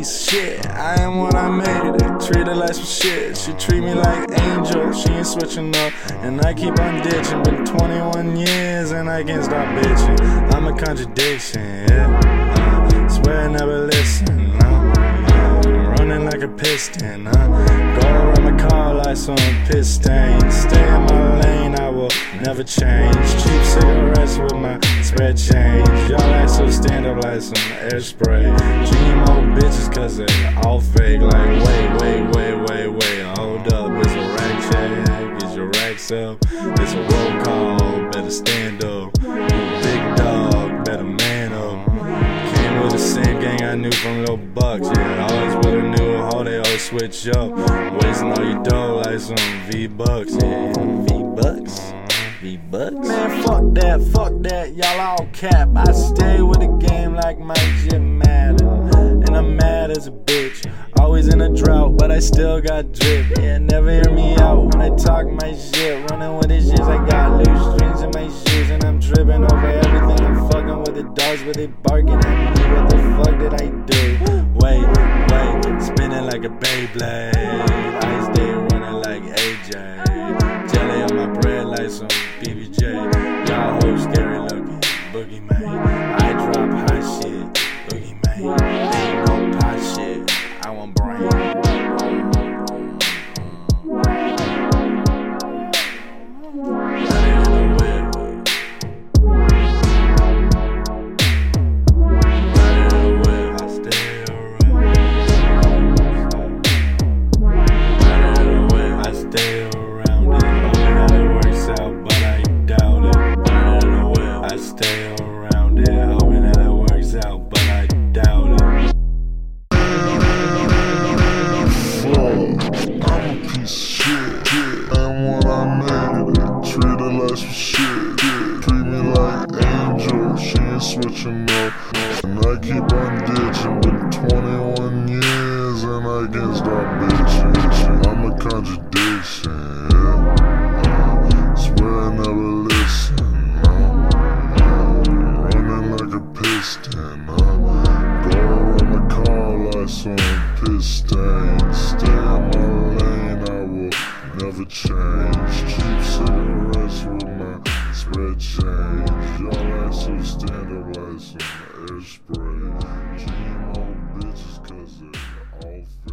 shit. I am what I made it. Treat her like some shit. She treat me like angel. She ain't switching up. And I keep on ditching. Been 21 years and I can't stop bitching. I'm a contradiction, yeah. Uh, swear I never listen. Uh, uh, running like a piston. Uh, go around my car like some stain. Stay in my lane, never change. Cheap cigarettes with my spread change. Y'all act so stand up like some air spray. GMO bitches cause they all fake. Like, wait, wait, wait, wait, wait. Hold up, it's a rack check. Get your racks up. It's a roll call. Better stand up. Big dog, better man up. Came with the same gang I knew from Lil Bucks. Yeah, always with a new hoe, they always switch up. Wasting all your dough like some V Bucks. Yeah, V Bucks. Man, fuck that, fuck that, y'all all cap. I stay with the game like my shit matter. And I'm mad as a bitch. Always in a drought, but I still got drip. Yeah, never hear me out when I talk my shit. Running with the shit, I got loose strings in my shoes. And I'm tripping over everything. I'm fucking with the dogs, but they barking at me. What the fuck did I do? Wait, wait, spinning like a Beyblade. I stay running like AJ. Jelly on my bread like some Treat me like angel, she ain't switching up. And I keep on ditching, been 21 years and I can't stop bitching. I'm a contradiction, yeah. Swear I never listen, running like a piston, uh, go around my car like some piss stain. Stay in my lane, I will never change. ass spray. Team on bitches cause they all